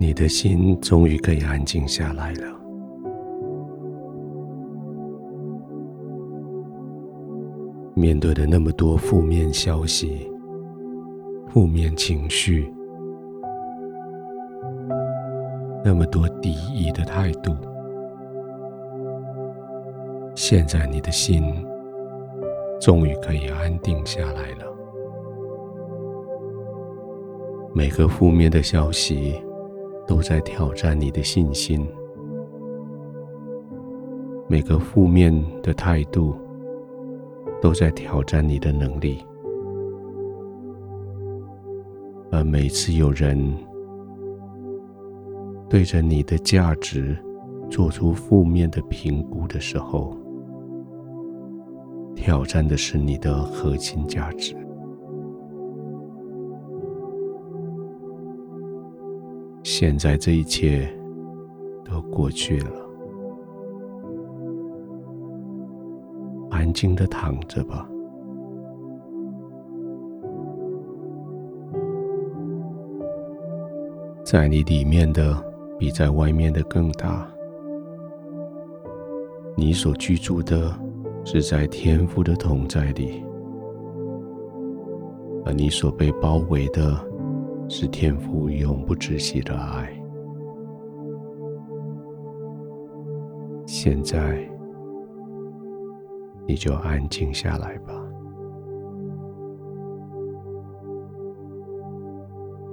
你的心终于可以安静下来了。面对了那么多负面消息、负面情绪，那么多敌意的态度，现在你的心终于可以安定下来了。每个负面的消息都在挑战你的信心，每个负面的态度都在挑战你的能力，而每次有人对着你的价值做出负面的评估的时候，挑战的是你的核心价值。现在这一切都过去了，安静的躺着吧。在你里面的比在外面的更大，你所居住的是在天赋的同在里，而你所被包围的。是天赋永不止息的爱。现在，你就安静下来吧，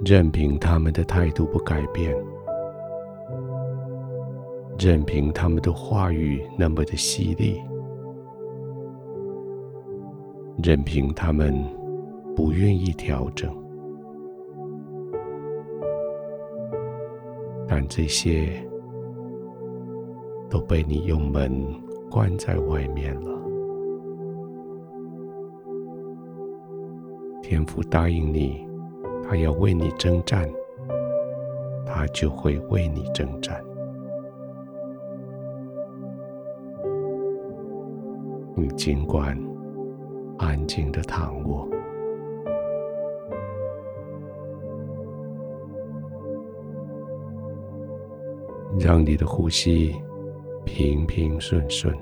任凭他们的态度不改变，任凭他们的话语那么的犀利，任凭他们不愿意调整。但这些都被你用门关在外面了。天父答应你，他要为你征战，他就会为你征战。你尽管安静的躺卧。让你的呼吸平平顺顺，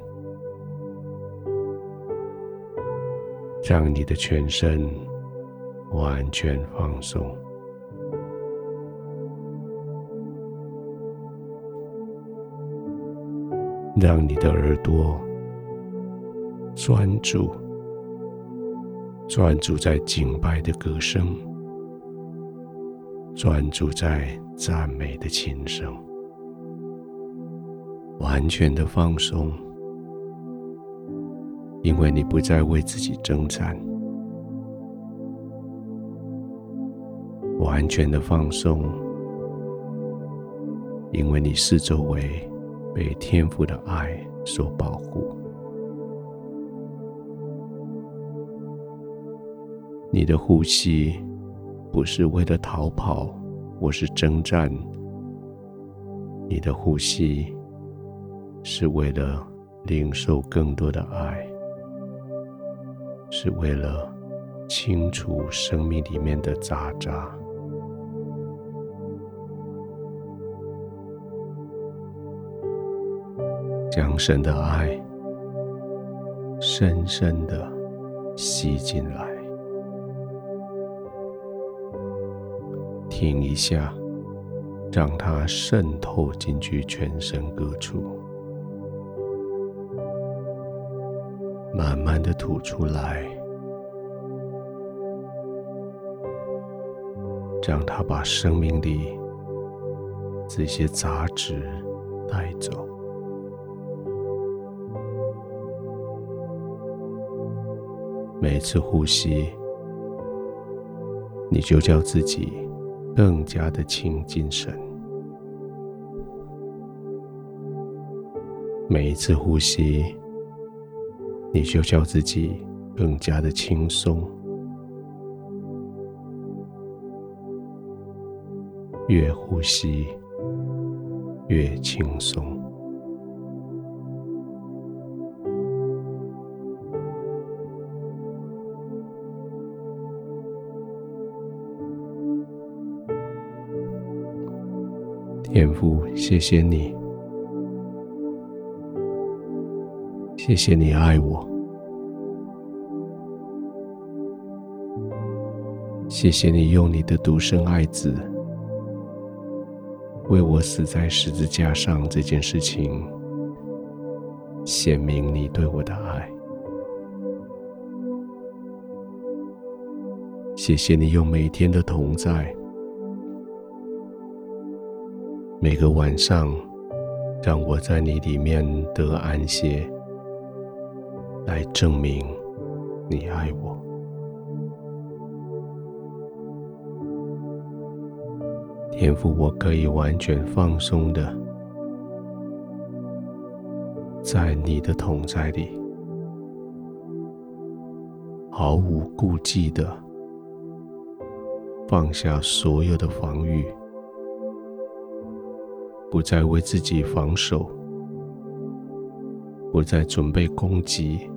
让你的全身完全放松，让你的耳朵专注，专注在敬拜的歌声，专注在赞美的琴声。完全的放松，因为你不再为自己征战；完全的放松，因为你四周围被天赋的爱所保护。你的呼吸不是为了逃跑，或是征战，你的呼吸。是为了领受更多的爱，是为了清除生命里面的杂渣，将神的爱深深的吸进来。停一下，让它渗透进去全身各处。慢慢的吐出来，让它把生命里这些杂质带走。每次呼吸，你就叫自己更加的亲近神。每一次呼吸。你就叫自己更加的轻松，越呼吸越轻松。天父，谢谢你，谢谢你爱我，谢谢你用你的独生爱子为我死在十字架上这件事情，显明你对我的爱。谢谢你用每天的同在。每个晚上，让我在你里面得安歇，来证明你爱我。天赋，我可以完全放松的，在你的同在里，毫无顾忌的放下所有的防御。不再为自己防守，不再准备攻击，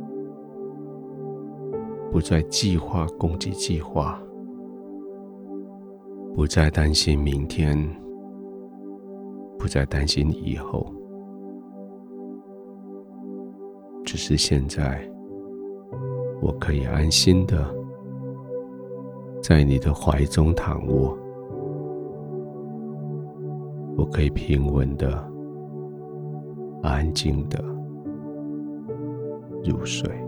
不再计划攻击计划，不再担心明天，不再担心以后，只是现在，我可以安心的在你的怀中躺卧。我可以平稳的、安静的入睡。